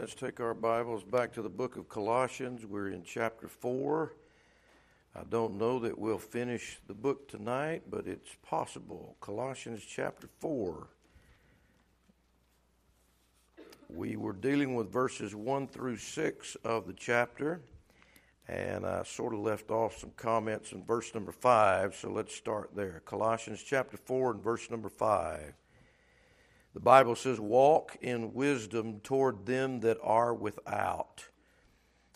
let's take our Bibles back to the book of Colossians. We're in chapter 4. I don't know that we'll finish the book tonight, but it's possible. Colossians chapter 4. We were dealing with verses 1 through 6 of the chapter, and I sort of left off some comments in verse number 5, so let's start there. Colossians chapter 4 and verse number 5. The Bible says, Walk in wisdom toward them that are without,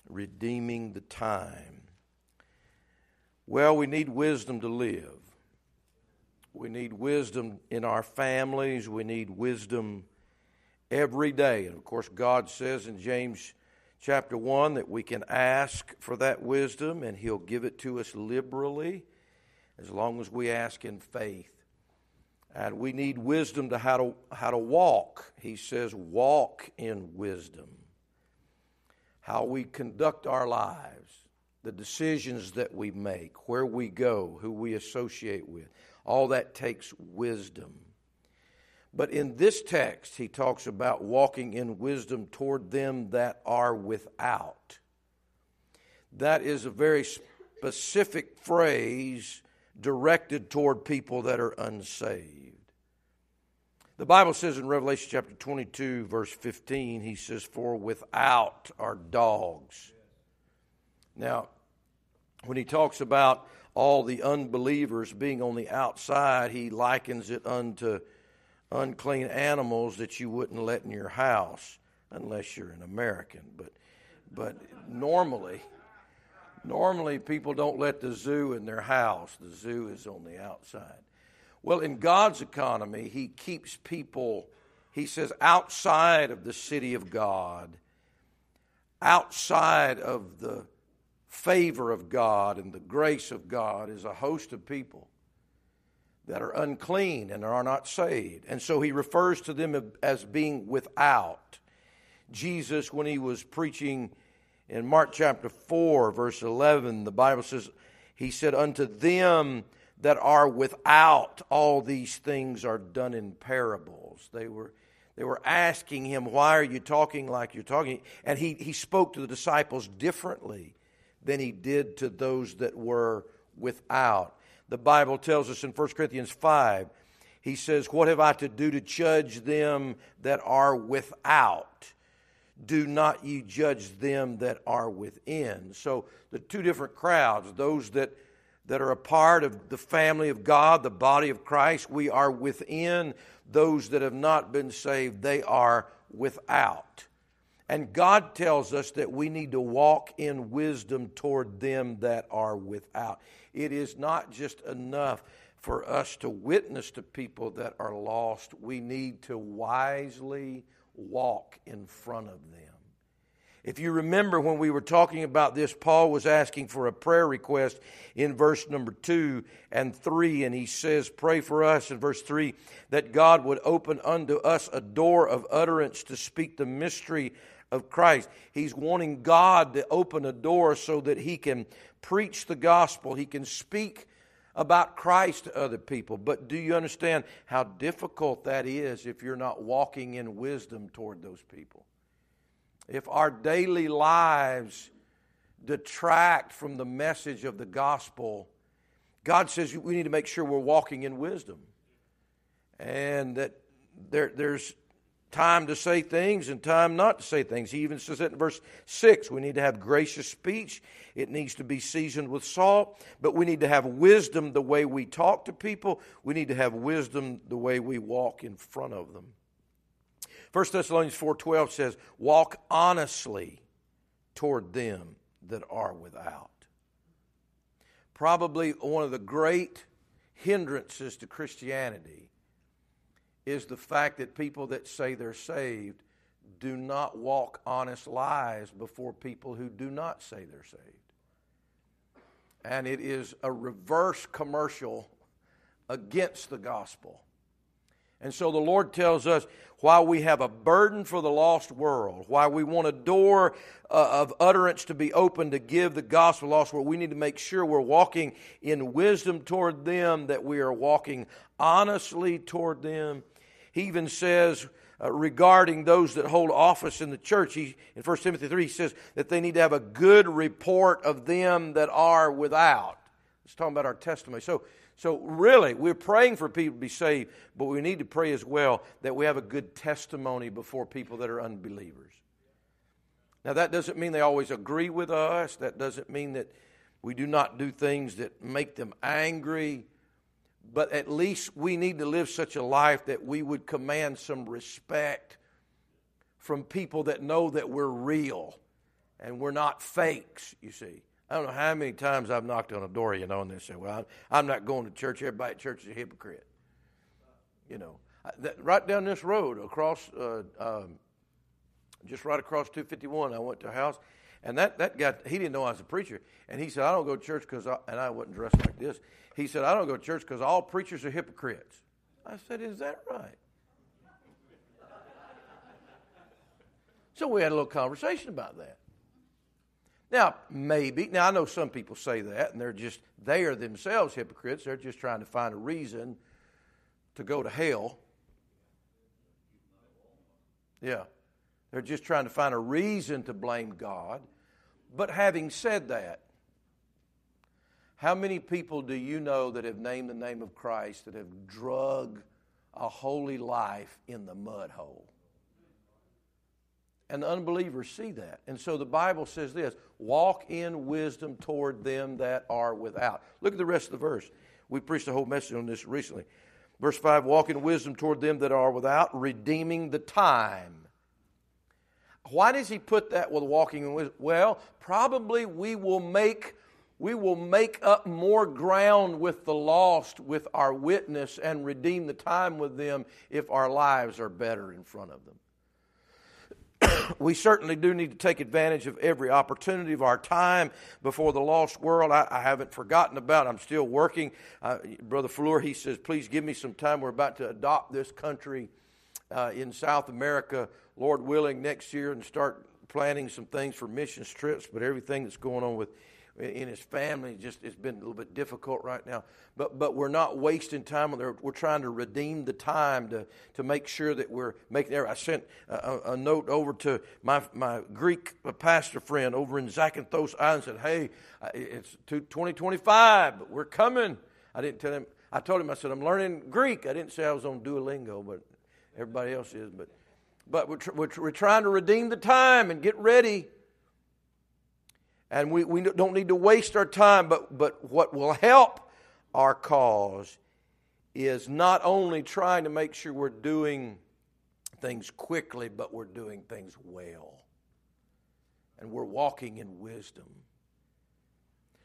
redeeming the time. Well, we need wisdom to live. We need wisdom in our families. We need wisdom every day. And of course, God says in James chapter 1 that we can ask for that wisdom and He'll give it to us liberally as long as we ask in faith. And we need wisdom to how to how to walk. He says, walk in wisdom. How we conduct our lives, the decisions that we make, where we go, who we associate with. All that takes wisdom. But in this text, he talks about walking in wisdom toward them that are without. That is a very specific phrase directed toward people that are unsaved. The Bible says in Revelation chapter 22, verse 15, he says, For without are dogs. Now, when he talks about all the unbelievers being on the outside, he likens it unto unclean animals that you wouldn't let in your house unless you're an American. But, but normally, normally people don't let the zoo in their house. The zoo is on the outside. Well, in God's economy, He keeps people, He says, outside of the city of God, outside of the favor of God and the grace of God, is a host of people that are unclean and are not saved. And so He refers to them as being without. Jesus, when He was preaching in Mark chapter 4, verse 11, the Bible says, He said, Unto them, that are without all these things are done in parables. They were, they were asking him, Why are you talking like you're talking? And he, he spoke to the disciples differently than he did to those that were without. The Bible tells us in 1 Corinthians 5, he says, What have I to do to judge them that are without? Do not ye judge them that are within. So the two different crowds, those that that are a part of the family of God, the body of Christ. We are within those that have not been saved, they are without. And God tells us that we need to walk in wisdom toward them that are without. It is not just enough for us to witness to people that are lost, we need to wisely walk in front of them. If you remember when we were talking about this, Paul was asking for a prayer request in verse number two and three, and he says, Pray for us in verse three that God would open unto us a door of utterance to speak the mystery of Christ. He's wanting God to open a door so that he can preach the gospel, he can speak about Christ to other people. But do you understand how difficult that is if you're not walking in wisdom toward those people? If our daily lives detract from the message of the gospel, God says we need to make sure we're walking in wisdom. And that there, there's time to say things and time not to say things. He even says it in verse 6. We need to have gracious speech. It needs to be seasoned with salt. But we need to have wisdom the way we talk to people. We need to have wisdom the way we walk in front of them. 1 Thessalonians 4:12 says, "Walk honestly toward them that are without." Probably one of the great hindrances to Christianity is the fact that people that say they're saved do not walk honest lives before people who do not say they're saved. And it is a reverse commercial against the gospel. And so the Lord tells us while we have a burden for the lost world, while we want a door uh, of utterance to be open to give the gospel lost world, we need to make sure we're walking in wisdom toward them, that we are walking honestly toward them. He even says, uh, regarding those that hold office in the church. He, in 1 Timothy 3, he says that they need to have a good report of them that are without. It's talking about our testimony. So, so really, we're praying for people to be saved, but we need to pray as well that we have a good testimony before people that are unbelievers. Now, that doesn't mean they always agree with us. That doesn't mean that we do not do things that make them angry but at least we need to live such a life that we would command some respect from people that know that we're real and we're not fakes, you see. I don't know how many times I've knocked on a door, you know, and they say, Well, I'm not going to church. Everybody at church is a hypocrite. You know, right down this road, across, uh, um, just right across 251, I went to a house, and that, that guy, he didn't know I was a preacher. And he said, I don't go to church because, and I wasn't dressed like this. He said, I don't go to church because all preachers are hypocrites. I said, Is that right? So we had a little conversation about that. Now, maybe, now I know some people say that and they're just, they are themselves hypocrites. They're just trying to find a reason to go to hell. Yeah. They're just trying to find a reason to blame God. But having said that, how many people do you know that have named the name of Christ that have drug a holy life in the mud hole? And the unbelievers see that. And so the Bible says this walk in wisdom toward them that are without. Look at the rest of the verse. We preached a whole message on this recently. Verse 5 walk in wisdom toward them that are without, redeeming the time. Why does he put that with walking in wisdom? Well, probably we will make we will make up more ground with the lost with our witness and redeem the time with them if our lives are better in front of them. we certainly do need to take advantage of every opportunity of our time before the lost world. I, I haven't forgotten about. I'm still working. Uh, Brother Fleur, he says, "Please give me some time. We're about to adopt this country uh, in South America, Lord willing, next year, and start planning some things for missions trips. But everything that's going on with in his family. Just it's been a little bit difficult right now. But but we're not wasting time. We're, we're trying to redeem the time to to make sure that we're making there. I sent a, a, note over to my my Greek pastor friend over in Zakynthos Island. Said, hey, it's 2025, but we're coming. I didn't tell him. I told him I said I'm learning Greek. I didn't say I was on Duolingo, but everybody else is. But but we're, tr- we're, tr- we're trying to redeem the time and get ready and we, we don't need to waste our time, but, but what will help our cause is not only trying to make sure we're doing things quickly, but we're doing things well. And we're walking in wisdom.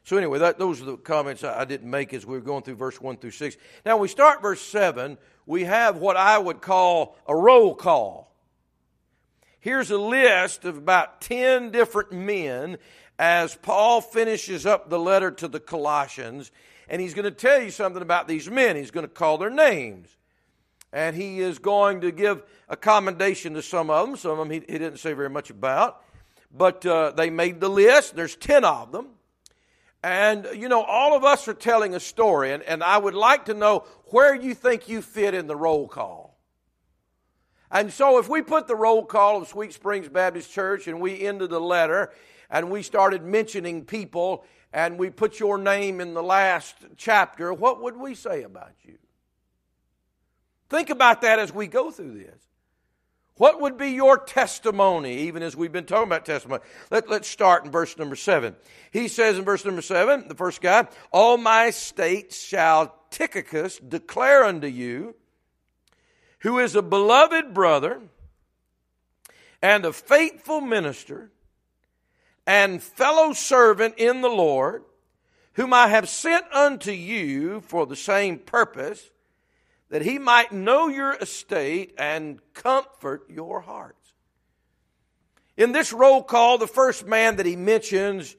So, anyway, that, those are the comments I, I didn't make as we were going through verse 1 through 6. Now, we start verse 7. We have what I would call a roll call. Here's a list of about 10 different men as Paul finishes up the letter to the Colossians, and he's going to tell you something about these men. He's going to call their names. And he is going to give a commendation to some of them. Some of them he, he didn't say very much about. But uh, they made the list. There's 10 of them. And, you know, all of us are telling a story. And, and I would like to know where you think you fit in the roll call. And so if we put the roll call of Sweet Springs Baptist Church and we ended the letter and we started mentioning people and we put your name in the last chapter, what would we say about you? Think about that as we go through this. What would be your testimony, even as we've been talking about testimony? Let, let's start in verse number seven. He says in verse number seven, the first guy, All my states shall Tychicus declare unto you, who is a beloved brother and a faithful minister and fellow servant in the Lord, whom I have sent unto you for the same purpose, that he might know your estate and comfort your hearts. In this roll call, the first man that he mentions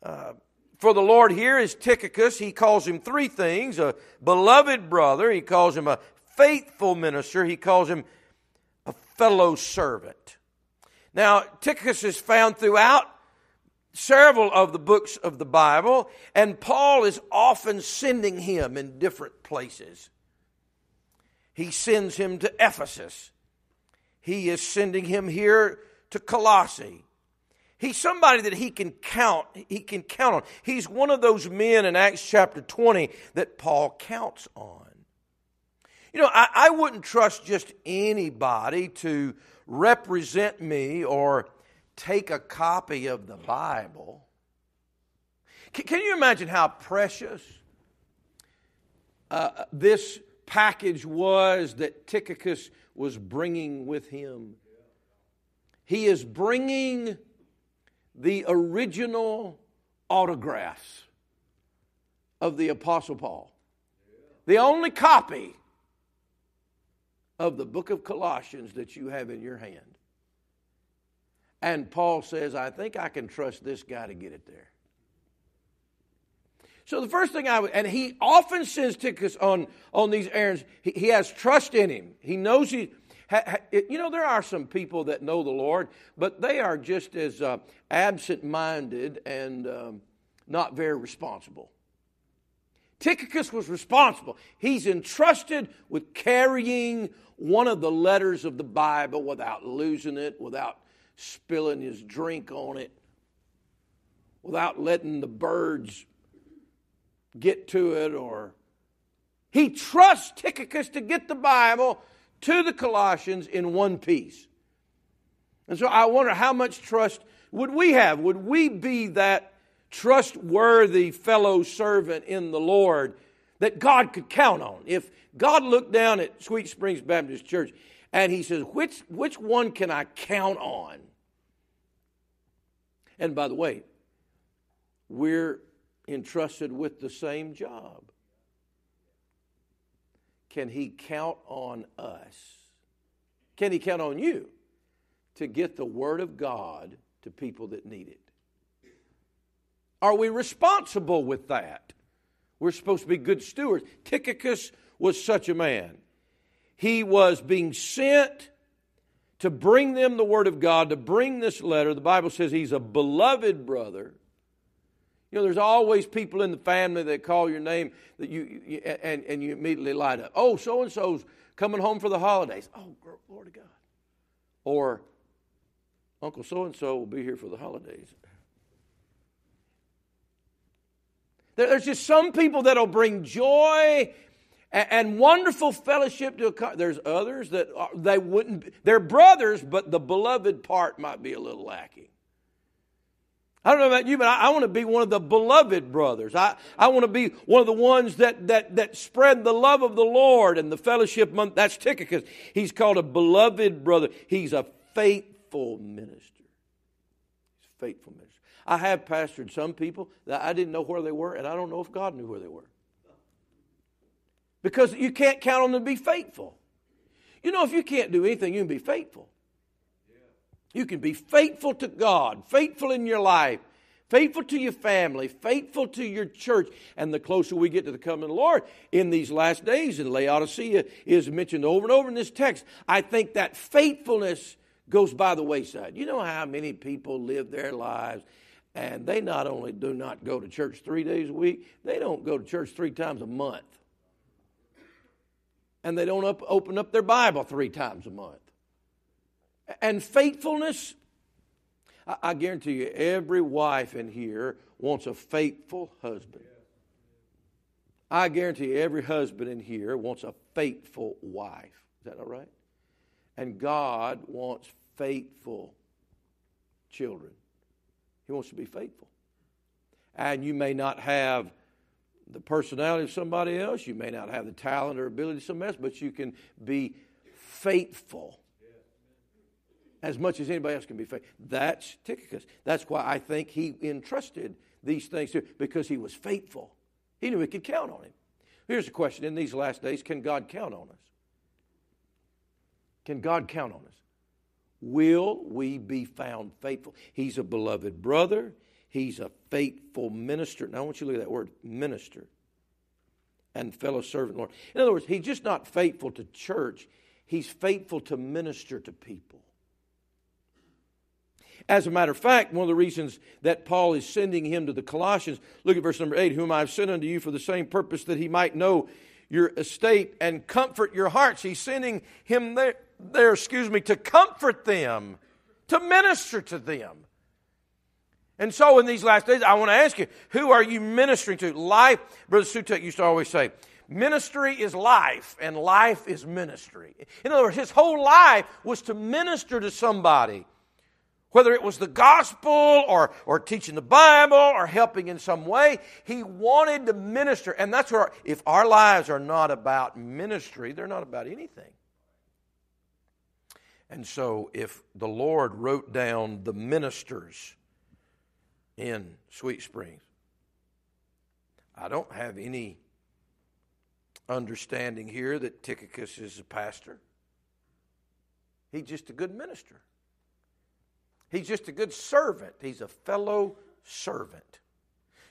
uh, for the Lord here is Tychicus. He calls him three things a beloved brother, he calls him a faithful minister, he calls him a fellow servant. Now, Tychicus is found throughout several of the books of the Bible, and Paul is often sending him in different places. He sends him to Ephesus. he is sending him here to Colossae. He's somebody that he can count, he can count on. He's one of those men in Acts chapter 20 that Paul counts on. You know, I, I wouldn't trust just anybody to represent me or take a copy of the Bible. Can, you imagine how precious uh, this package was that Tychicus was bringing with him? He is bringing the original autographs of the Apostle Paul. The only copy of the book of Colossians that you have in your hand. And Paul says, I think I can trust this guy to get it there. So the first thing I would, and he often sends Tychicus on, on these errands. He, he has trust in him. He knows he, ha, ha, you know, there are some people that know the Lord, but they are just as uh, absent minded and um, not very responsible. Tychicus was responsible. He's entrusted with carrying one of the letters of the Bible without losing it, without spilling his drink on it, without letting the birds get to it or he trusts Tychicus to get the Bible to the Colossians in one piece. And so I wonder how much trust would we have? Would we be that trustworthy fellow servant in the Lord that God could count on? If God looked down at Sweet Springs Baptist Church and he says, which, which one can I count on? And by the way, we're entrusted with the same job. Can he count on us? Can he count on you to get the Word of God to people that need it? Are we responsible with that? We're supposed to be good stewards. Tychicus was such a man. He was being sent to bring them the Word of God, to bring this letter. The Bible says he's a beloved brother. You know, there's always people in the family that call your name that you, you and, and you immediately light up. Oh, so and so's coming home for the holidays. Oh, glory to God. Or Uncle so and so will be here for the holidays. There's just some people that'll bring joy and wonderful fellowship to a there's others that are, they wouldn't they're brothers but the beloved part might be a little lacking. I don't know about you but i, I want to be one of the beloved brothers. I, I want to be one of the ones that, that, that spread the love of the lord and the fellowship month. that's tychicus. He's called a beloved brother. He's a faithful minister. He's a faithful minister. I have pastored some people that I didn't know where they were, and I don't know if God knew where they were. Because you can't count on them to be faithful. You know, if you can't do anything, you can be faithful. You can be faithful to God, faithful in your life, faithful to your family, faithful to your church. And the closer we get to the coming of the Lord in these last days, and Laodicea is mentioned over and over in this text, I think that faithfulness goes by the wayside. You know how many people live their lives and they not only do not go to church three days a week, they don't go to church three times a month. And they don't up, open up their Bible three times a month. And faithfulness, I, I guarantee you, every wife in here wants a faithful husband. I guarantee you, every husband in here wants a faithful wife. Is that all right? And God wants faithful children. He wants to be faithful. And you may not have the personality of somebody else, you may not have the talent or ability of somebody else, but you can be faithful as much as anybody else can be faithful. That's Tychicus. That's why I think he entrusted these things to because he was faithful. He knew he could count on him. Here's a question in these last days can God count on us? Can God count on us? will we be found faithful? He's a beloved brother. He's a faithful minister. Now, I want you to look at that word minister and fellow servant, Lord. In other words, he's just not faithful to church, he's faithful to minister to people. As a matter of fact, one of the reasons that Paul is sending him to the Colossians, look at verse number 8, whom I have sent unto you for the same purpose that he might know your estate and comfort your hearts. He's sending him there there, excuse me, to comfort them, to minister to them. And so in these last days, I want to ask you, who are you ministering to? Life, Brother Sutek used to always say, ministry is life, and life is ministry. In other words, his whole life was to minister to somebody. Whether it was the gospel or, or teaching the Bible or helping in some way, he wanted to minister. And that's where, if our lives are not about ministry, they're not about anything. And so, if the Lord wrote down the ministers in Sweet Springs, I don't have any understanding here that Tychicus is a pastor. He's just a good minister. He's just a good servant. He's a fellow servant.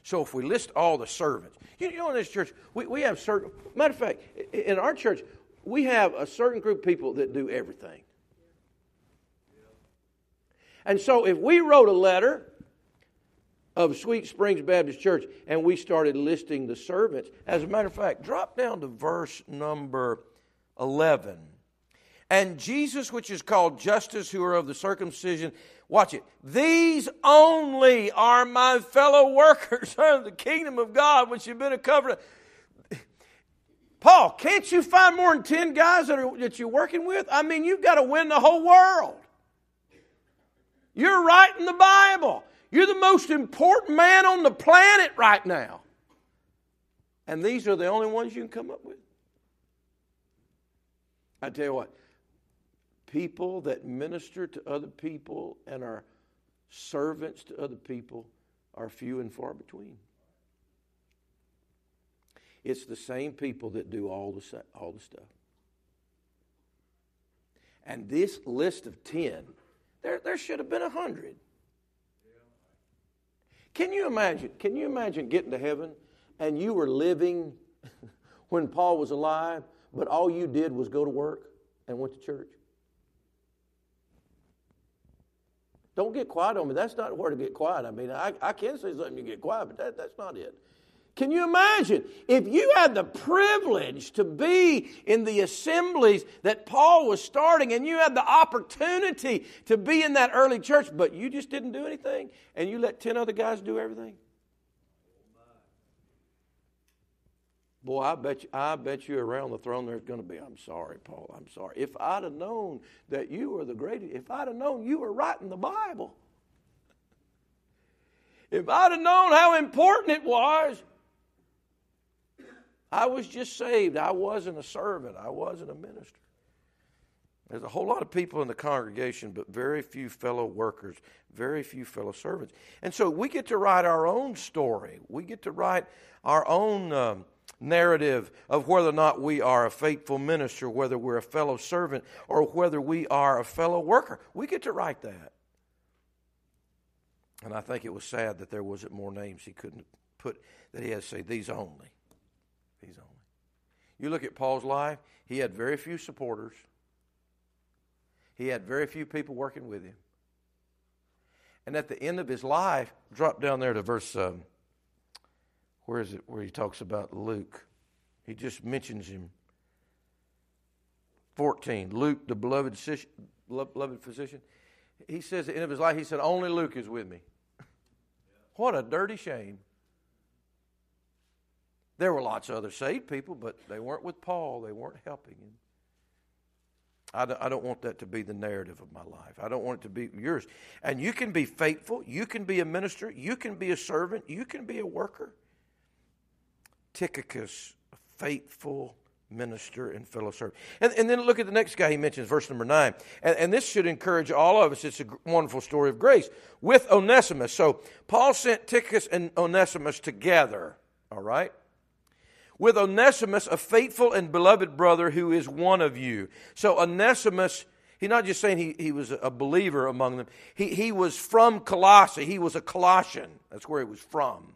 So if we list all the servants, you know, in this church, we, we have certain, matter of fact, in our church, we have a certain group of people that do everything. And so if we wrote a letter of Sweet Springs Baptist Church and we started listing the servants, as a matter of fact, drop down to verse number 11. And Jesus, which is called Justus, who are of the circumcision, Watch it. These only are my fellow workers of the kingdom of God, which have been a covenant. Paul, can't you find more than 10 guys that, are, that you're working with? I mean, you've got to win the whole world. You're writing the Bible. You're the most important man on the planet right now. And these are the only ones you can come up with. I tell you what, people that minister to other people and are servants to other people are few and far between. It's the same people that do all the, all the stuff. And this list of 10, there, there should have been a 100. Can you imagine? Can you imagine getting to heaven and you were living when Paul was alive, but all you did was go to work and went to church? Don't get quiet on me. That's not where to get quiet. I mean, I, I can say something you get quiet, but that, that's not it. Can you imagine if you had the privilege to be in the assemblies that Paul was starting and you had the opportunity to be in that early church, but you just didn't do anything and you let 10 other guys do everything? Boy, I bet you, I bet you around the throne there's going to be, I'm sorry, Paul, I'm sorry. If I'd have known that you were the greatest, if I'd have known you were writing the Bible, if I'd have known how important it was, I was just saved. I wasn't a servant, I wasn't a minister. There's a whole lot of people in the congregation, but very few fellow workers, very few fellow servants. And so we get to write our own story. We get to write our own. Um, narrative of whether or not we are a faithful minister, whether we're a fellow servant, or whether we are a fellow worker. We get to write that. And I think it was sad that there wasn't more names he couldn't put, that he had to say, these only. You look at Paul's life, he had very few supporters, he had very few people working with him. And at the end of his life, drop down there to verse um, where is it where he talks about Luke? He just mentions him. 14, Luke, the beloved, beloved physician. He says at the end of his life, he said, Only Luke is with me. what a dirty shame. There were lots of other saved people, but they weren't with Paul. They weren't helping him. I don't, I don't want that to be the narrative of my life. I don't want it to be yours. And you can be faithful. You can be a minister. You can be a servant. You can be a worker. Tychicus, faithful minister and fellow servant. And, and, then look at the next guy he mentions, verse number nine. And, and, this should encourage all of us. It's a wonderful story of grace with Onesimus. So Paul sent Tychicus and Onesimus together, all right? With Onesimus, a faithful and beloved brother who is one of you. So Onesimus, he's not just saying he, he was a believer among them, he, he was from Colossae. He was a Colossian. That's where he was from.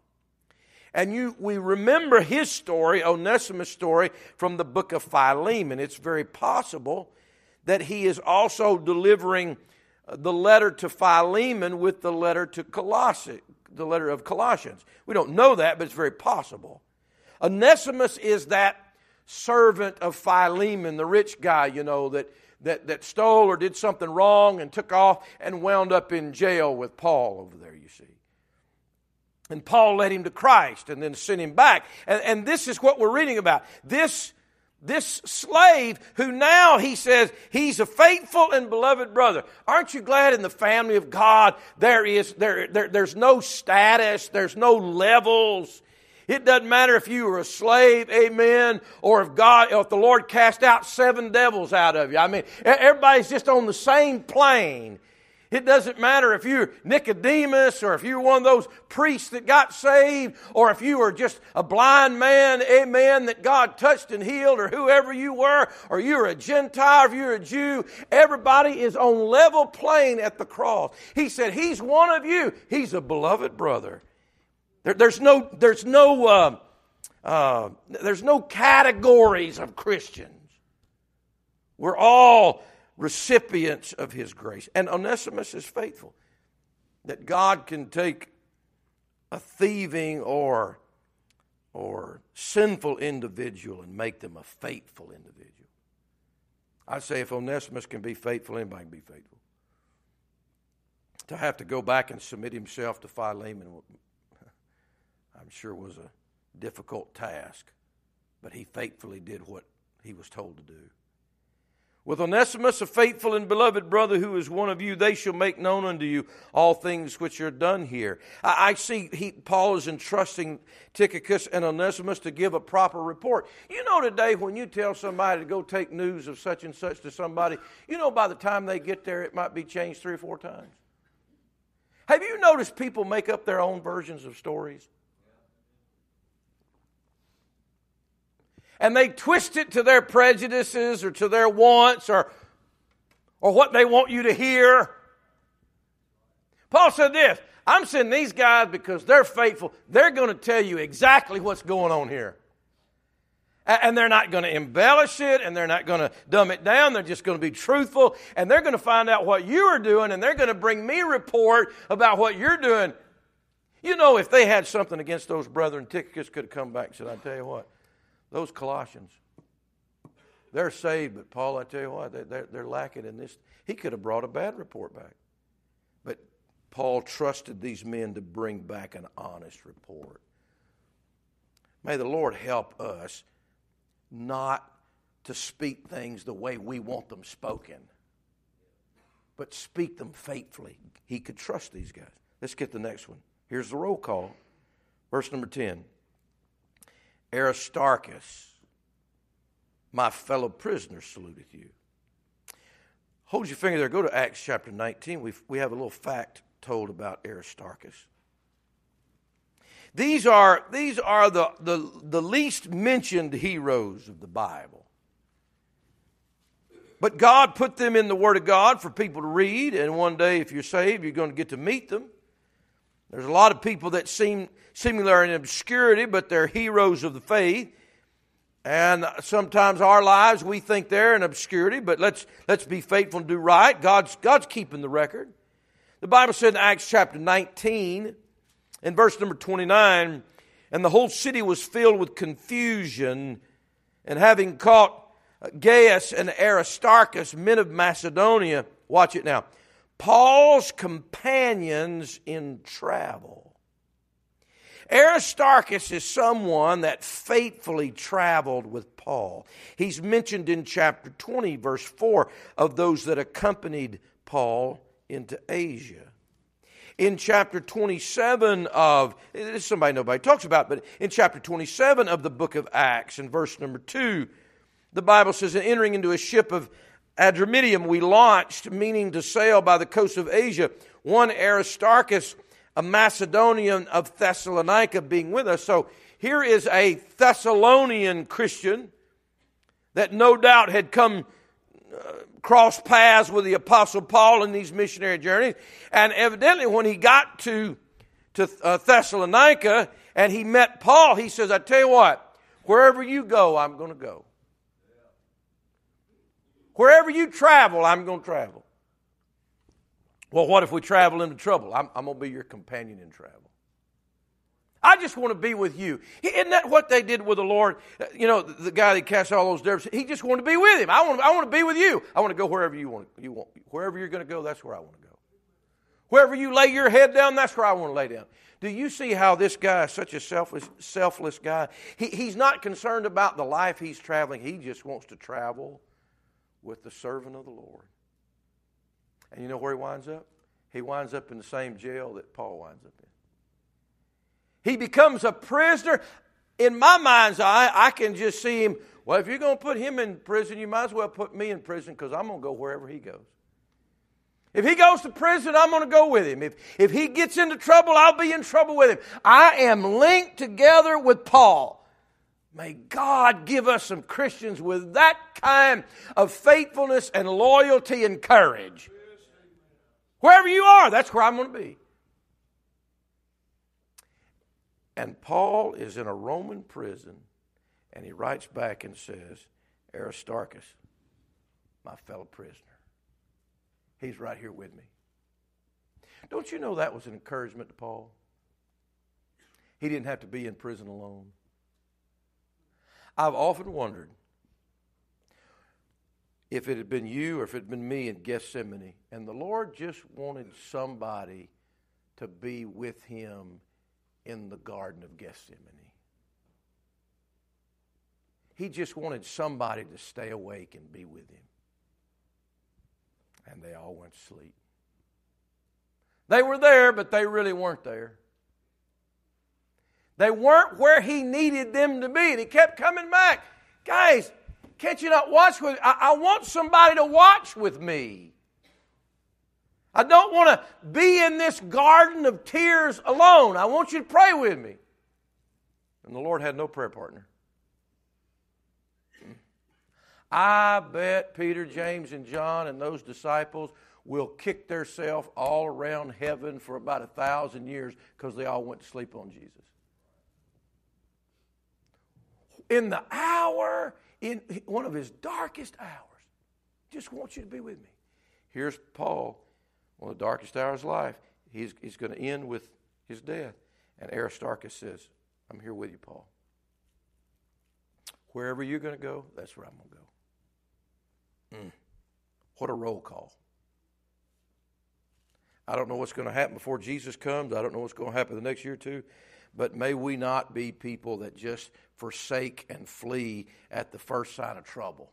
And you, we remember his story, Onesimus' story, from the book of Philemon. It's very possible that he is also delivering the letter to Philemon with the letter to Colossae, the letter of Colossians. We don't know that, but it's very possible. Onesimus is that servant of Philemon, the rich guy, you know, that, that, that stole or did something wrong and took off and wound up in jail with Paul over there, you see. And Paul led him to Christ and then sent him back. And, and this is what we're reading about. This, this slave who now he says he's a faithful and beloved brother. Aren't you glad in the family of God there is there, there there's no status, there's no levels. It doesn't matter if you were a slave, amen, or if God, if the Lord cast out seven devils out of you. I mean, everybody's just on the same plane. It doesn't matter if you're Nicodemus or if you're one of those priests that got saved or if you were just a blind man, amen, that God touched and healed or whoever you were or you're a Gentile, if you're a Jew. Everybody is on level plane at the cross. He said, He's one of you. He's a beloved brother. There, there's no, there's no, uh, uh, there's no categories of Christians. We're all recipients of His grace. And Onesimus is faithful. That God can take a thieving or, or sinful individual and make them a faithful individual. I say if Onesimus can be faithful, anybody can be faithful. To have to go back and submit himself to Philemon, I'm sure it was a difficult task, but he faithfully did what he was told to do. With Onesimus, a faithful and beloved brother who is one of you, they shall make known unto you all things which are done here. I, I see he, Paul is entrusting Tychicus and Onesimus to give a proper report. You know, today when you tell somebody to go take news of such and such to somebody, you know, by the time they get there, it might be changed three or four times. Have you noticed people make up their own versions of stories? And they twist it to their prejudices or to their wants or, or what they want you to hear. Paul said this I'm sending these guys because they're faithful. They're going to tell you exactly what's going on here. And they're not going to embellish it and they're not going to dumb it down. They're just going to be truthful and they're going to find out what you are doing and they're going to bring me a report about what you're doing. You know, if they had something against those brethren, Tychicus could have come back and said, I tell you what, those Colossians, they're saved, but Paul, I tell you what, they're, they're lacking in this. He could have brought a bad report back. But Paul trusted these men to bring back an honest report. May the Lord help us not to speak things the way we want them spoken, but speak them faithfully. He could trust these guys. Let's get the next one. Here's the roll call. Verse number 10. Aristarchus, my fellow prisoner, saluteth you. Hold your finger there. Go to Acts chapter 19. we we have a little fact told about Aristarchus. These are, these are the, the, the least mentioned heroes of the Bible. But God put them in the Word of God for people to read, and one day, if you're saved, you're going to get to meet them. There's a lot of people that seem similar in obscurity, but they're heroes of the faith. And sometimes our lives we think they're in obscurity, but let's let's be faithful and do right. God's God's keeping the record. The Bible said in Acts chapter 19, in verse number 29, and the whole city was filled with confusion, and having caught Gaius and Aristarchus, men of Macedonia, watch it now Paul's companions in travel. Aristarchus is someone that faithfully traveled with Paul. He's mentioned in chapter 20, verse 4, of those that accompanied Paul into Asia. In chapter 27 of, this is somebody nobody talks about, but in chapter 27 of the book of Acts, in verse number 2, the Bible says, entering into a ship of Adramyttium we launched, meaning to sail by the coast of Asia. One Aristarchus, a Macedonian of Thessalonica, being with us. So here is a Thessalonian Christian that no doubt had come uh, cross paths with the Apostle Paul in these missionary journeys. And evidently, when he got to, to uh, Thessalonica and he met Paul, he says, I tell you what, wherever you go, I'm going to go. Wherever you travel, I'm going to travel. Well, what if we travel into trouble? I'm, I'm going to be your companion in travel. I just want to be with you. Isn't that what they did with the Lord? Uh, you know, the guy that cast all those devils, he just wanted to be with him. I want, I want to be with you. I want to go wherever you want. You want wherever you're going to go, that's where I want to go. Wherever you lay your head down, that's where I want to lay down. Do you see how this guy is such a selfless, selfless guy? He, he's not concerned about the life he's traveling. He just wants to travel with the servant of the Lord. And you know where he winds up? He winds up in the same jail that Paul winds up in. He becomes a prisoner. In my mind's eye, I can just see him. Well, if you're going to put him in prison, you might as well put me in prison because I'm going to go wherever he goes. If he goes to prison, I'm going to go with him. If, if he gets into trouble, I'll be in trouble with him. I am linked together with Paul. May God give us some Christians with that kind of faithfulness and loyalty and courage. Wherever you are, that's where I'm going to be. And Paul is in a Roman prison, and he writes back and says, Aristarchus, my fellow prisoner, he's right here with me. Don't you know that was an encouragement to Paul? He didn't have to be in prison alone. I've often wondered if it had been you or if it had been me in Gethsemane, and the Lord just wanted somebody to be with him in the Garden of Gethsemane. He just wanted somebody to stay awake and be with him. And they all went to sleep. They were there, but they really weren't there. They weren't where he needed them to be, and he kept coming back. Guys, can't you not watch with I, I want somebody to watch with me. I don't want to be in this garden of tears alone. I want you to pray with me. And the Lord had no prayer partner. I bet Peter, James, and John and those disciples will kick themselves all around heaven for about a thousand years because they all went to sleep on Jesus. In the hour, in one of his darkest hours, just want you to be with me. Here's Paul one of the darkest hours of life. He's, he's going to end with his death. And Aristarchus says, I'm here with you, Paul. Wherever you're going to go, that's where I'm going to go. Mm. What a roll call. I don't know what's going to happen before Jesus comes. I don't know what's going to happen the next year or two. But may we not be people that just forsake and flee at the first sign of trouble.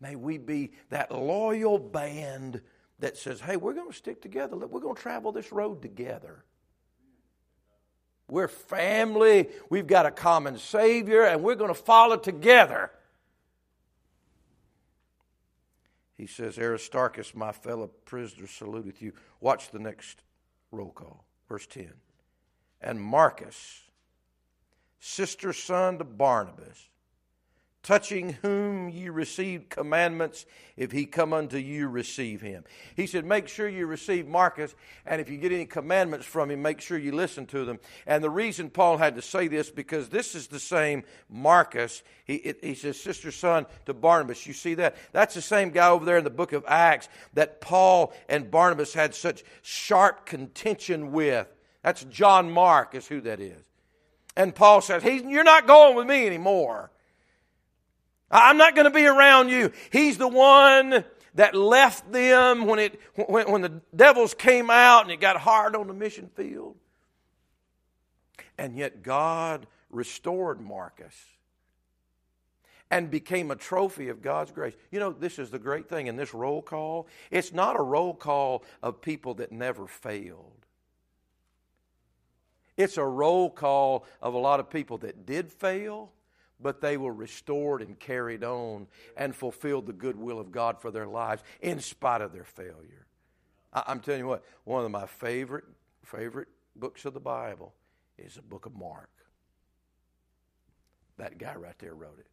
May we be that loyal band that says, hey, we're going to stick together. We're going to travel this road together. We're family. We've got a common Savior, and we're going to follow together. He says, Aristarchus, my fellow prisoner, saluteth you. Watch the next roll call. Verse 10. And Marcus, sister son to Barnabas, touching whom ye received commandments, if he come unto you, receive him. He said, Make sure you receive Marcus, and if you get any commandments from him, make sure you listen to them. And the reason Paul had to say this, because this is the same Marcus. He, it, he says, Sister son to Barnabas. You see that? That's the same guy over there in the book of Acts that Paul and Barnabas had such sharp contention with. That's John Mark, is who that is. And Paul says, You're not going with me anymore. I'm not going to be around you. He's the one that left them when, it, when, when the devils came out and it got hard on the mission field. And yet God restored Marcus and became a trophy of God's grace. You know, this is the great thing in this roll call. It's not a roll call of people that never failed. It's a roll call of a lot of people that did fail but they were restored and carried on and fulfilled the good will of God for their lives in spite of their failure. I'm telling you what, one of my favorite favorite books of the Bible is the book of Mark. That guy right there wrote it.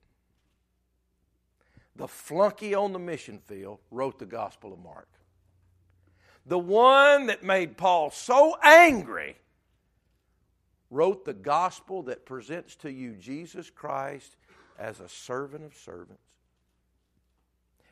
The flunky on the mission field wrote the Gospel of Mark. The one that made Paul so angry wrote the gospel that presents to you Jesus Christ as a servant of servants.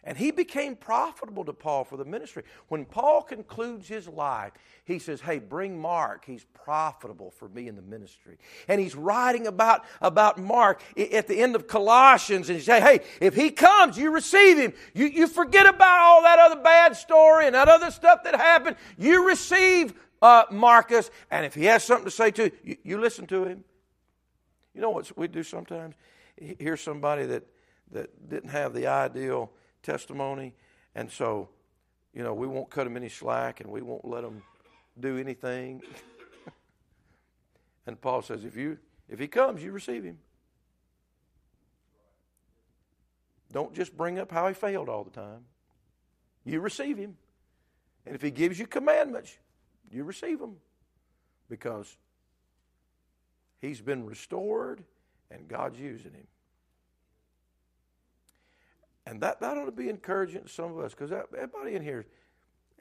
And he became profitable to Paul for the ministry. When Paul concludes his life, he says, Hey, bring Mark. He's profitable for me in the ministry. And he's writing about, about Mark at the end of Colossians. And he says, Hey, if he comes, you receive him. You, you forget about all that other bad story and that other stuff that happened. You receive uh, Marcus. And if he has something to say to you, you, listen to him. You know what we do sometimes? Hear somebody that, that didn't have the ideal testimony. And so, you know, we won't cut him any slack and we won't let him do anything. and Paul says, if you if he comes, you receive him. Don't just bring up how he failed all the time. You receive him. And if he gives you commandments, you receive them. Because he's been restored and God's using him. And that, that ought to be encouraging to some of us because everybody in here,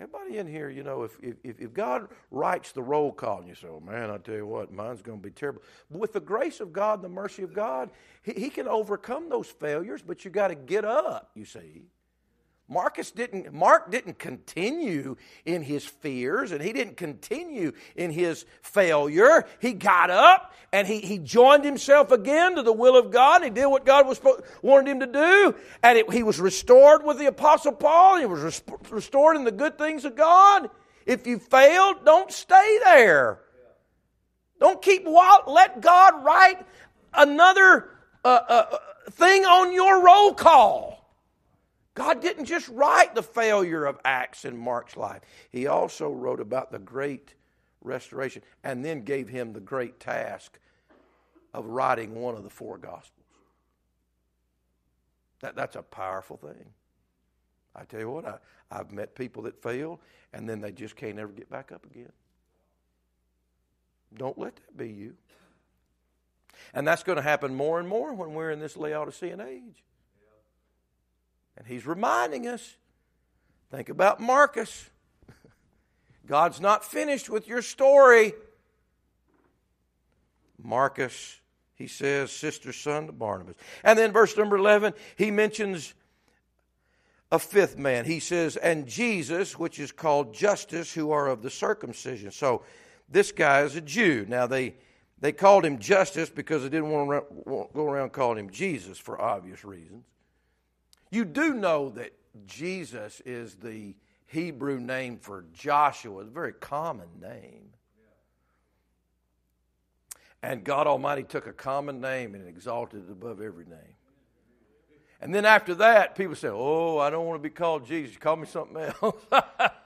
everybody in here, you know, if, if, if God writes the roll call and you say, oh man, I tell you what, mine's going to be terrible. But with the grace of God and the mercy of God, He, he can overcome those failures, but you got to get up, you see. Marcus didn't, Mark didn't continue in his fears and he didn't continue in his failure. He got up and he, he joined himself again to the will of God. He did what God was wanted him to do. And it, he was restored with the Apostle Paul. He was res- restored in the good things of God. If you failed, don't stay there. Don't keep. Let God write another uh, uh, thing on your roll call. God didn't just write the failure of Acts in Mark's life, He also wrote about the great restoration and then gave him the great task of writing one of the four Gospels. That, that's a powerful thing. I tell you what, I, I've met people that fail and then they just can't ever get back up again. Don't let that be you. And that's going to happen more and more when we're in this Laodicean age. And he's reminding us think about Marcus. God's not finished with your story. Marcus, he says, sister son to Barnabas. And then verse number 11, he mentions a fifth man. He says, and Jesus, which is called Justus, who are of the circumcision. So this guy is a Jew. Now they they called him Justus because they didn't want to go around calling him Jesus for obvious reasons. You do know that Jesus is the Hebrew name for Joshua, a very common name. And God Almighty took a common name and exalted it above every name. And then after that, people say, Oh, I don't want to be called Jesus. Call me something else.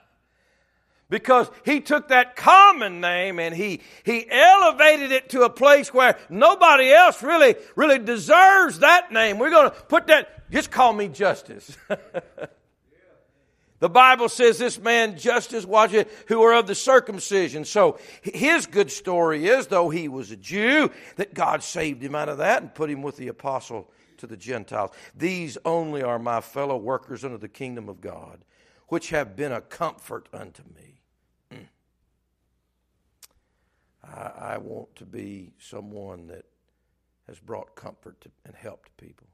because he took that common name and he, he elevated it to a place where nobody else really, really deserves that name. We're going to put that, just call me Justus. the Bible says this man, Justus, watch it, who are of the circumcision. So his good story is, though he was a Jew, that God saved him out of that and put him with the apostle to the Gentiles. These only are my fellow workers under the kingdom of God, which have been a comfort unto me. I, I want to be someone that has brought comfort to, and help to people.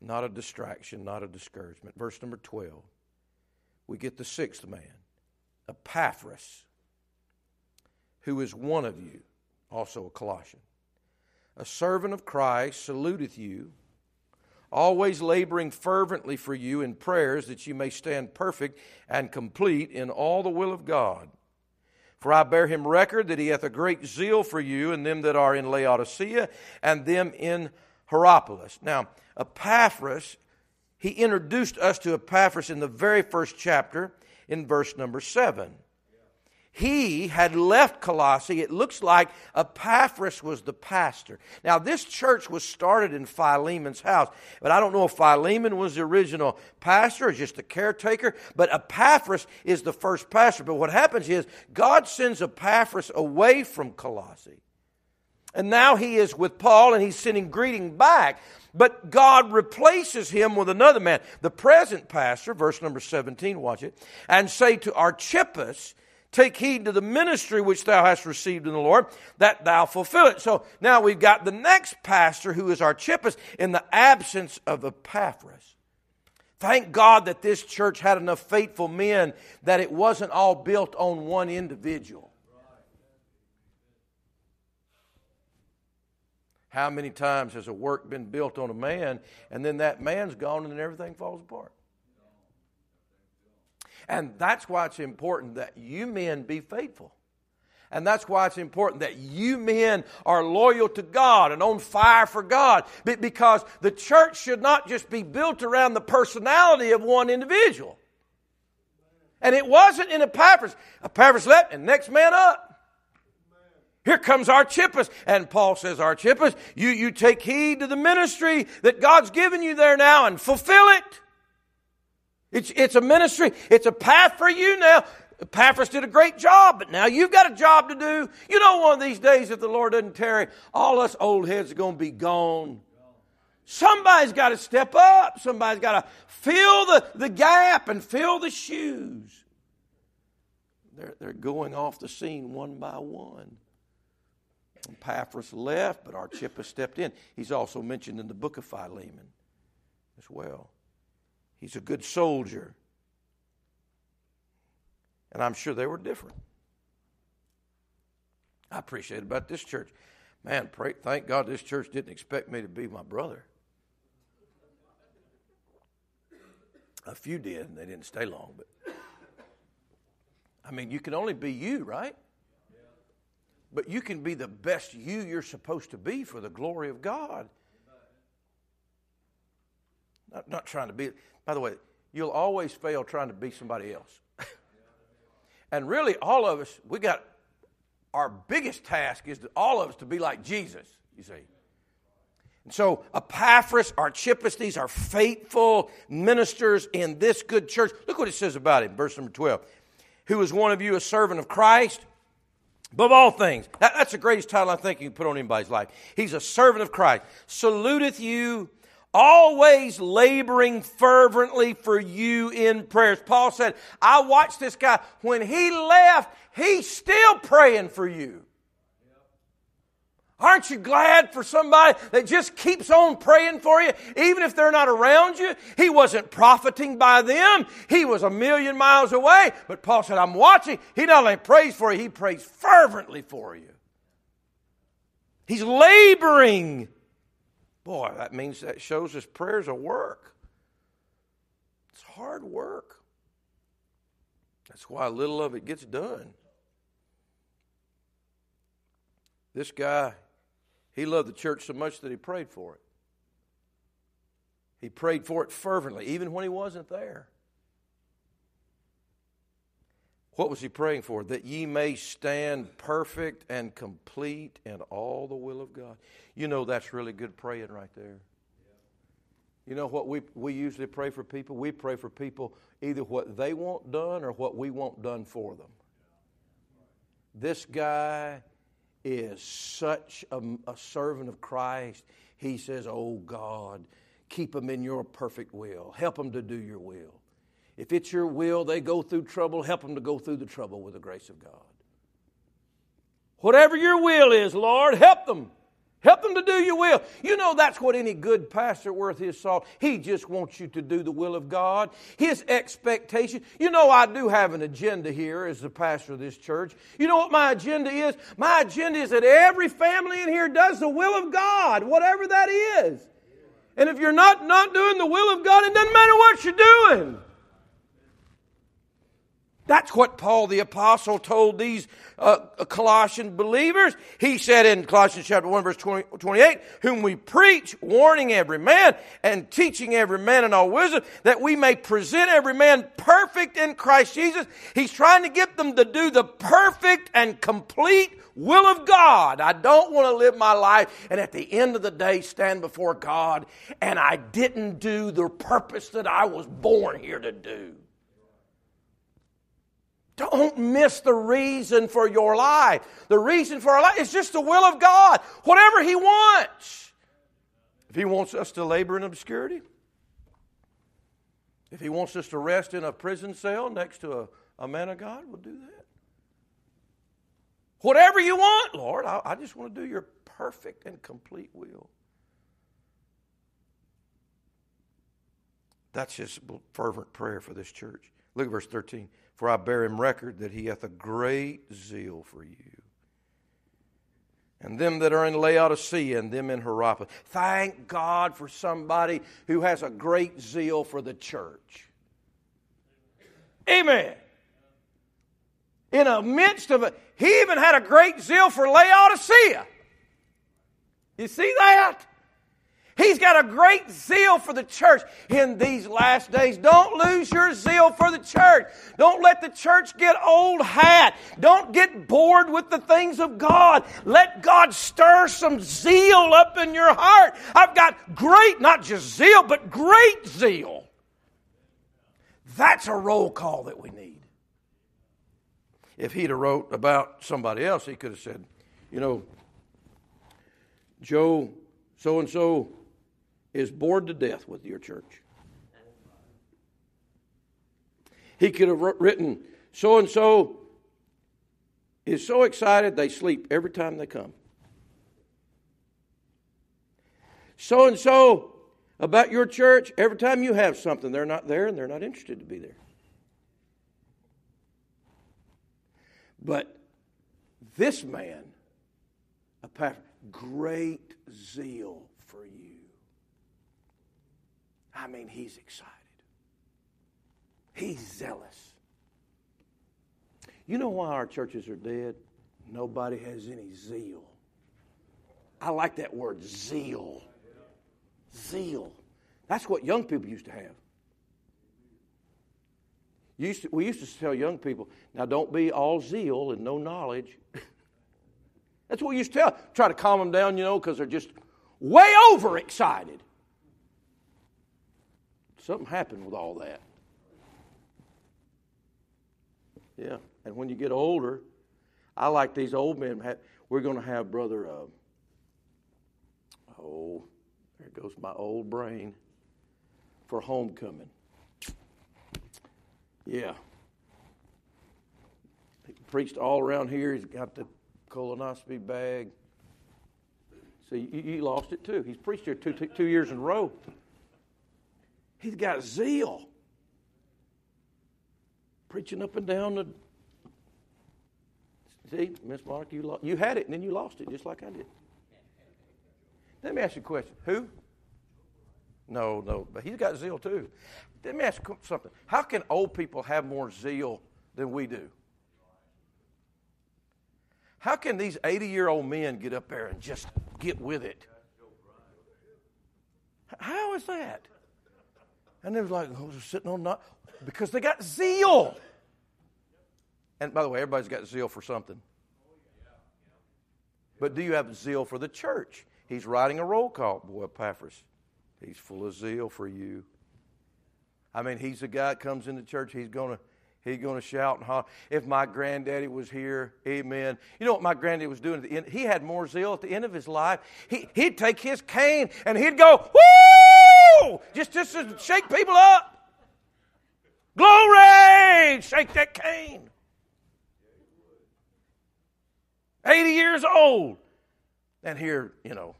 Not a distraction, not a discouragement. Verse number 12. We get the sixth man, Epaphras, who is one of you, also a Colossian. A servant of Christ saluteth you, always laboring fervently for you in prayers that you may stand perfect and complete in all the will of God. For I bear him record that he hath a great zeal for you and them that are in Laodicea and them in Hierapolis. Now, Epaphras, he introduced us to Epaphras in the very first chapter in verse number 7 he had left Colossae. It looks like Epaphras was the pastor. Now, this church was started in Philemon's house, but I don't know if Philemon was the original pastor or just the caretaker, but Epaphras is the first pastor. But what happens is God sends Epaphras away from Colossae. And now he is with Paul and he's sending greeting back. But God replaces him with another man, the present pastor, verse number 17, watch it, and say to Archippus, Take heed to the ministry which thou hast received in the Lord, that thou fulfill it. So now we've got the next pastor who is Archippus in the absence of Epaphras. Thank God that this church had enough faithful men that it wasn't all built on one individual. How many times has a work been built on a man and then that man's gone and then everything falls apart? And that's why it's important that you men be faithful. And that's why it's important that you men are loyal to God and on fire for God. Because the church should not just be built around the personality of one individual. And it wasn't in Epaphras. Epaphras left and next man up. Here comes Archippus. And Paul says, Archippus, you, you take heed to the ministry that God's given you there now and fulfill it. It's, it's a ministry. It's a path for you now. Epaphras did a great job, but now you've got a job to do. You know, one of these days, if the Lord doesn't tarry, all us old heads are going to be gone. Somebody's got to step up. Somebody's got to fill the, the gap and fill the shoes. They're, they're going off the scene one by one. Epaphras left, but Archippus stepped in. He's also mentioned in the book of Philemon as well. He's a good soldier. And I'm sure they were different. I appreciate about this church. Man, pray, thank God this church didn't expect me to be my brother. A few did, and they didn't stay long. But I mean, you can only be you, right? But you can be the best you you're supposed to be for the glory of God. Not, not trying to be. By the way, you'll always fail trying to be somebody else. and really, all of us, we got our biggest task is to, all of us to be like Jesus, you see. And so Epaphras, Archippus, these are faithful ministers in this good church. Look what it says about him, verse number 12. Who is one of you a servant of Christ? Above all things. That, that's the greatest title I think you can put on anybody's life. He's a servant of Christ. Saluteth you, always laboring fervently for you in prayers. Paul said, I watched this guy. When he left, he's still praying for you. Aren't you glad for somebody that just keeps on praying for you, even if they're not around you? He wasn't profiting by them. He was a million miles away. But Paul said, I'm watching. He not only prays for you, he prays fervently for you. He's laboring. Boy, that means that shows us prayers a work. It's hard work. That's why a little of it gets done. This guy, he loved the church so much that he prayed for it. He prayed for it fervently, even when he wasn't there. What was he praying for? That ye may stand perfect and complete in all the will of God. You know, that's really good praying right there. You know what we, we usually pray for people? We pray for people either what they want done or what we want done for them. This guy is such a, a servant of Christ. He says, Oh God, keep them in your perfect will. Help them to do your will. If it's your will, they go through trouble, help them to go through the trouble with the grace of God. Whatever your will is, Lord, help them. Help them to do your will. You know that's what any good pastor worth his salt. He just wants you to do the will of God. His expectation. You know I do have an agenda here as the pastor of this church. You know what my agenda is? My agenda is that every family in here does the will of God, whatever that is. And if you're not not doing the will of God, it doesn't matter what you're doing. That's what Paul the Apostle told these uh, Colossian believers. He said in Colossians chapter 1 verse 20, 28, whom we preach, warning every man and teaching every man in all wisdom, that we may present every man perfect in Christ Jesus. He's trying to get them to do the perfect and complete will of God. I don't want to live my life and at the end of the day stand before God and I didn't do the purpose that I was born here to do. Don't miss the reason for your life. The reason for our life is just the will of God, whatever He wants. If He wants us to labor in obscurity, if He wants us to rest in a prison cell next to a, a man of God, we'll do that. Whatever you want, Lord, I, I just want to do your perfect and complete will. That's just fervent prayer for this church. Look at verse 13. For I bear him record that he hath a great zeal for you. And them that are in Laodicea and them in Hierapolis. Thank God for somebody who has a great zeal for the church. Amen. In the midst of it, he even had a great zeal for Laodicea. You see that? He's got a great zeal for the church in these last days. Don't lose your zeal for the church. Don't let the church get old hat. Don't get bored with the things of God. Let God stir some zeal up in your heart. I've got great, not just zeal, but great zeal. That's a roll call that we need. If he'd have wrote about somebody else, he could have said, you know, Joe so and so is bored to death with your church. He could have written, so and so is so excited they sleep every time they come. So and so about your church, every time you have something, they're not there and they're not interested to be there. But this man, a pastor, great zeal for you. I mean, he's excited. He's zealous. You know why our churches are dead? Nobody has any zeal. I like that word, zeal. Zeal. That's what young people used to have. Used to, we used to tell young people, now don't be all zeal and no knowledge. That's what we used to tell. Try to calm them down, you know, because they're just way overexcited. Something happened with all that. Yeah, and when you get older, I like these old men. We're going to have brother. Uh, oh, there goes my old brain for homecoming. Yeah, he preached all around here. He's got the colonoscopy bag. So you, you lost it too. He's preached here two, two, two years in a row. He's got zeal. Preaching up and down the. See, Miss Mark, you, lo- you had it and then you lost it just like I did. Let me ask you a question. Who? No, no, but he's got zeal too. Let me ask you something. How can old people have more zeal than we do? How can these 80 year old men get up there and just get with it? How is that? And they was like, oh, sitting on not because they got zeal. And by the way, everybody's got zeal for something. But do you have zeal for the church? He's writing a roll call, boy, Epaphras. He's full of zeal for you. I mean, he's the guy that comes into church, he's to He's to shout and holler. If my granddaddy was here, amen. You know what my granddaddy was doing at the end? He had more zeal at the end of his life. He, he'd take his cane and he'd go, woo! Just, just to shake people up. Glory! Shake that cane. 80 years old. And here, you know,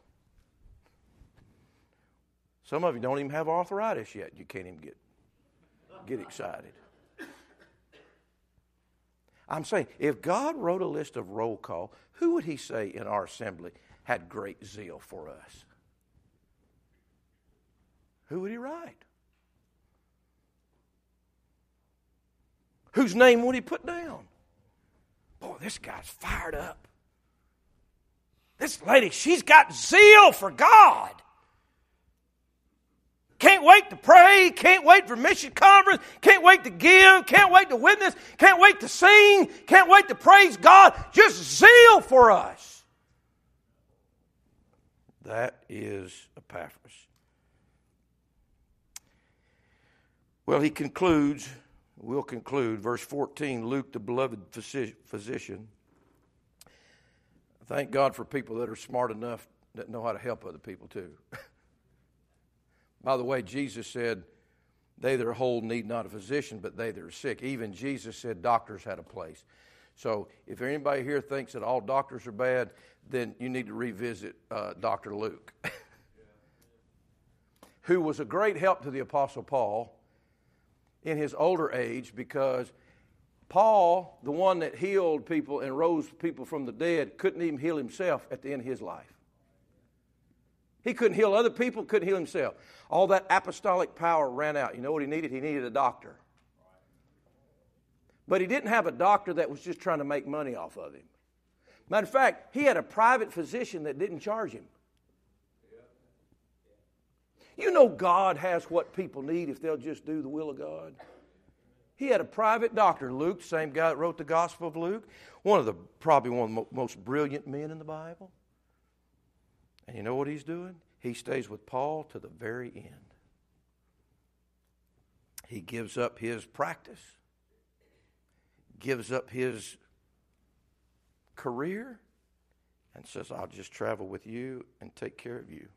some of you don't even have arthritis yet. You can't even get, get excited. I'm saying, if God wrote a list of roll call, who would he say in our assembly had great zeal for us? Who would he write? Whose name would he put down? Boy, this guy's fired up. This lady, she's got zeal for God. Can't wait to pray. Can't wait for mission conference. Can't wait to give. Can't wait to witness. Can't wait to sing. Can't wait to praise God. Just zeal for us. That is Epaphras. Well, he concludes, we'll conclude, verse 14 Luke, the beloved physician. Thank God for people that are smart enough that know how to help other people too. By the way, Jesus said, They that are whole need not a physician, but they that are sick. Even Jesus said doctors had a place. So if anybody here thinks that all doctors are bad, then you need to revisit uh, Dr. Luke. who was a great help to the Apostle Paul in his older age because Paul, the one that healed people and rose people from the dead, couldn't even heal himself at the end of his life. He couldn't heal other people, couldn't heal himself. All that apostolic power ran out. You know what he needed? He needed a doctor. But he didn't have a doctor that was just trying to make money off of him. Matter of fact, he had a private physician that didn't charge him. You know, God has what people need if they'll just do the will of God. He had a private doctor, Luke, same guy that wrote the Gospel of Luke, one of the probably one of the most brilliant men in the Bible. And you know what he's doing? He stays with Paul to the very end. He gives up his practice, gives up his career, and says, I'll just travel with you and take care of you.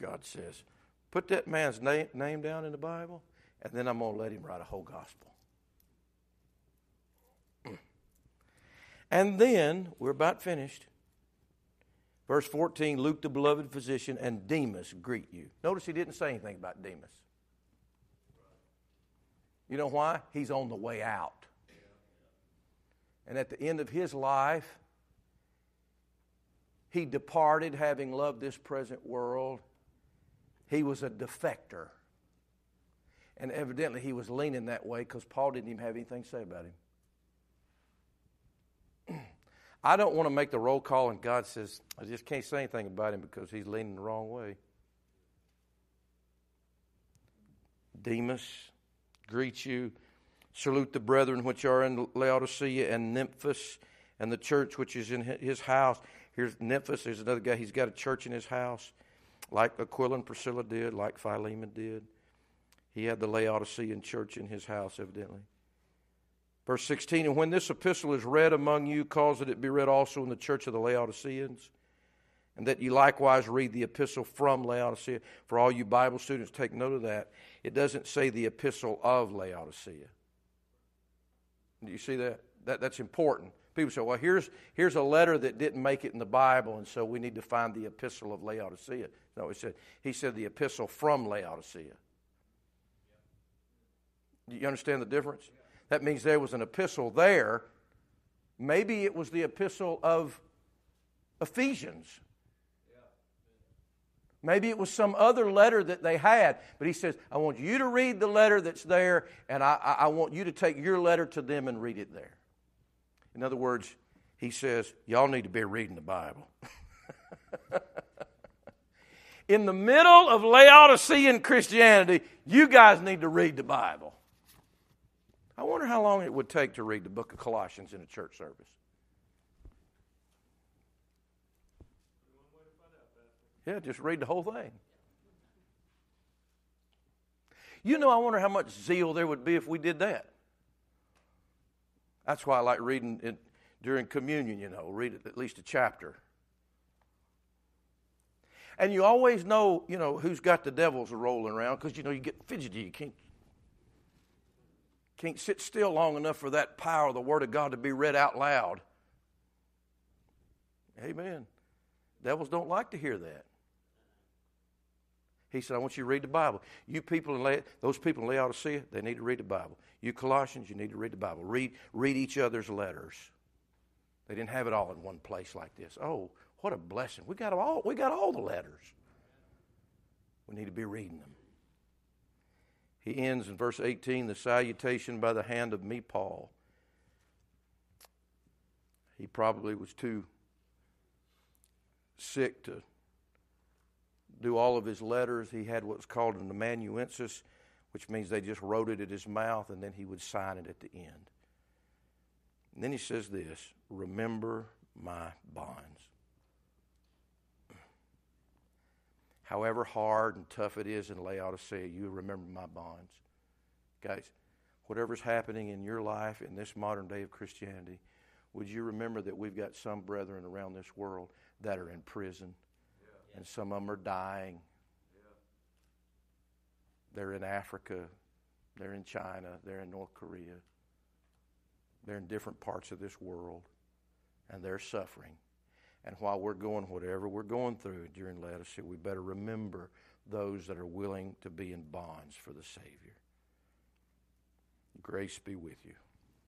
God says, put that man's name, name down in the Bible, and then I'm going to let him write a whole gospel. And then, we're about finished. Verse 14 Luke, the beloved physician, and Demas greet you. Notice he didn't say anything about Demas. You know why? He's on the way out. And at the end of his life, he departed having loved this present world he was a defector. And evidently he was leaning that way because Paul didn't even have anything to say about him. I don't want to make the roll call, and God says, I just can't say anything about him because he's leaning the wrong way. Demas greet you. Salute the brethren which are in Laodicea and Nymphas and the church which is in his house. Here's Nymphas. There's another guy. He's got a church in his house like Aquila and Priscilla did, like Philemon did. He had the Laodicean church in his house, evidently. Verse 16, and when this epistle is read among you, cause that it be read also in the church of the Laodiceans, and that you likewise read the epistle from Laodicea. For all you Bible students, take note of that. It doesn't say the epistle of Laodicea. Do you see that? that that's important. People say, well, here's, here's a letter that didn't make it in the Bible, and so we need to find the epistle of Laodicea. No, he said, he said the epistle from Laodicea. Do you understand the difference? That means there was an epistle there. Maybe it was the epistle of Ephesians. Maybe it was some other letter that they had, but he says, I want you to read the letter that's there, and I, I want you to take your letter to them and read it there. In other words, he says, Y'all need to be reading the Bible. In the middle of Laodicean Christianity, you guys need to read the Bible. I wonder how long it would take to read the book of Colossians in a church service. Yeah, just read the whole thing. You know, I wonder how much zeal there would be if we did that. That's why I like reading it during communion, you know, read at least a chapter. And you always know, you know, who's got the devils rolling around because, you know, you get fidgety. You can't, can't sit still long enough for that power of the Word of God to be read out loud. Amen. Devils don't like to hear that. He said, I want you to read the Bible. You people in La- those people in Laodicea, they need to read the Bible. You Colossians, you need to read the Bible. Read, read each other's letters. They didn't have it all in one place like this. Oh, what a blessing. We got all, we got all the letters. We need to be reading them. He ends in verse 18 the salutation by the hand of me, Paul. He probably was too sick to do all of his letters. He had what's called an amanuensis, which means they just wrote it at his mouth and then he would sign it at the end. And then he says this Remember my bonds. However hard and tough it is in Laodicea, you remember my bonds. Guys, whatever's happening in your life in this modern day of Christianity, would you remember that we've got some brethren around this world that are in prison? And some of them are dying. They're in Africa, they're in China, they're in North Korea, they're in different parts of this world, and they're suffering. And while we're going whatever we're going through during Laodicea, we better remember those that are willing to be in bonds for the Savior. Grace be with you.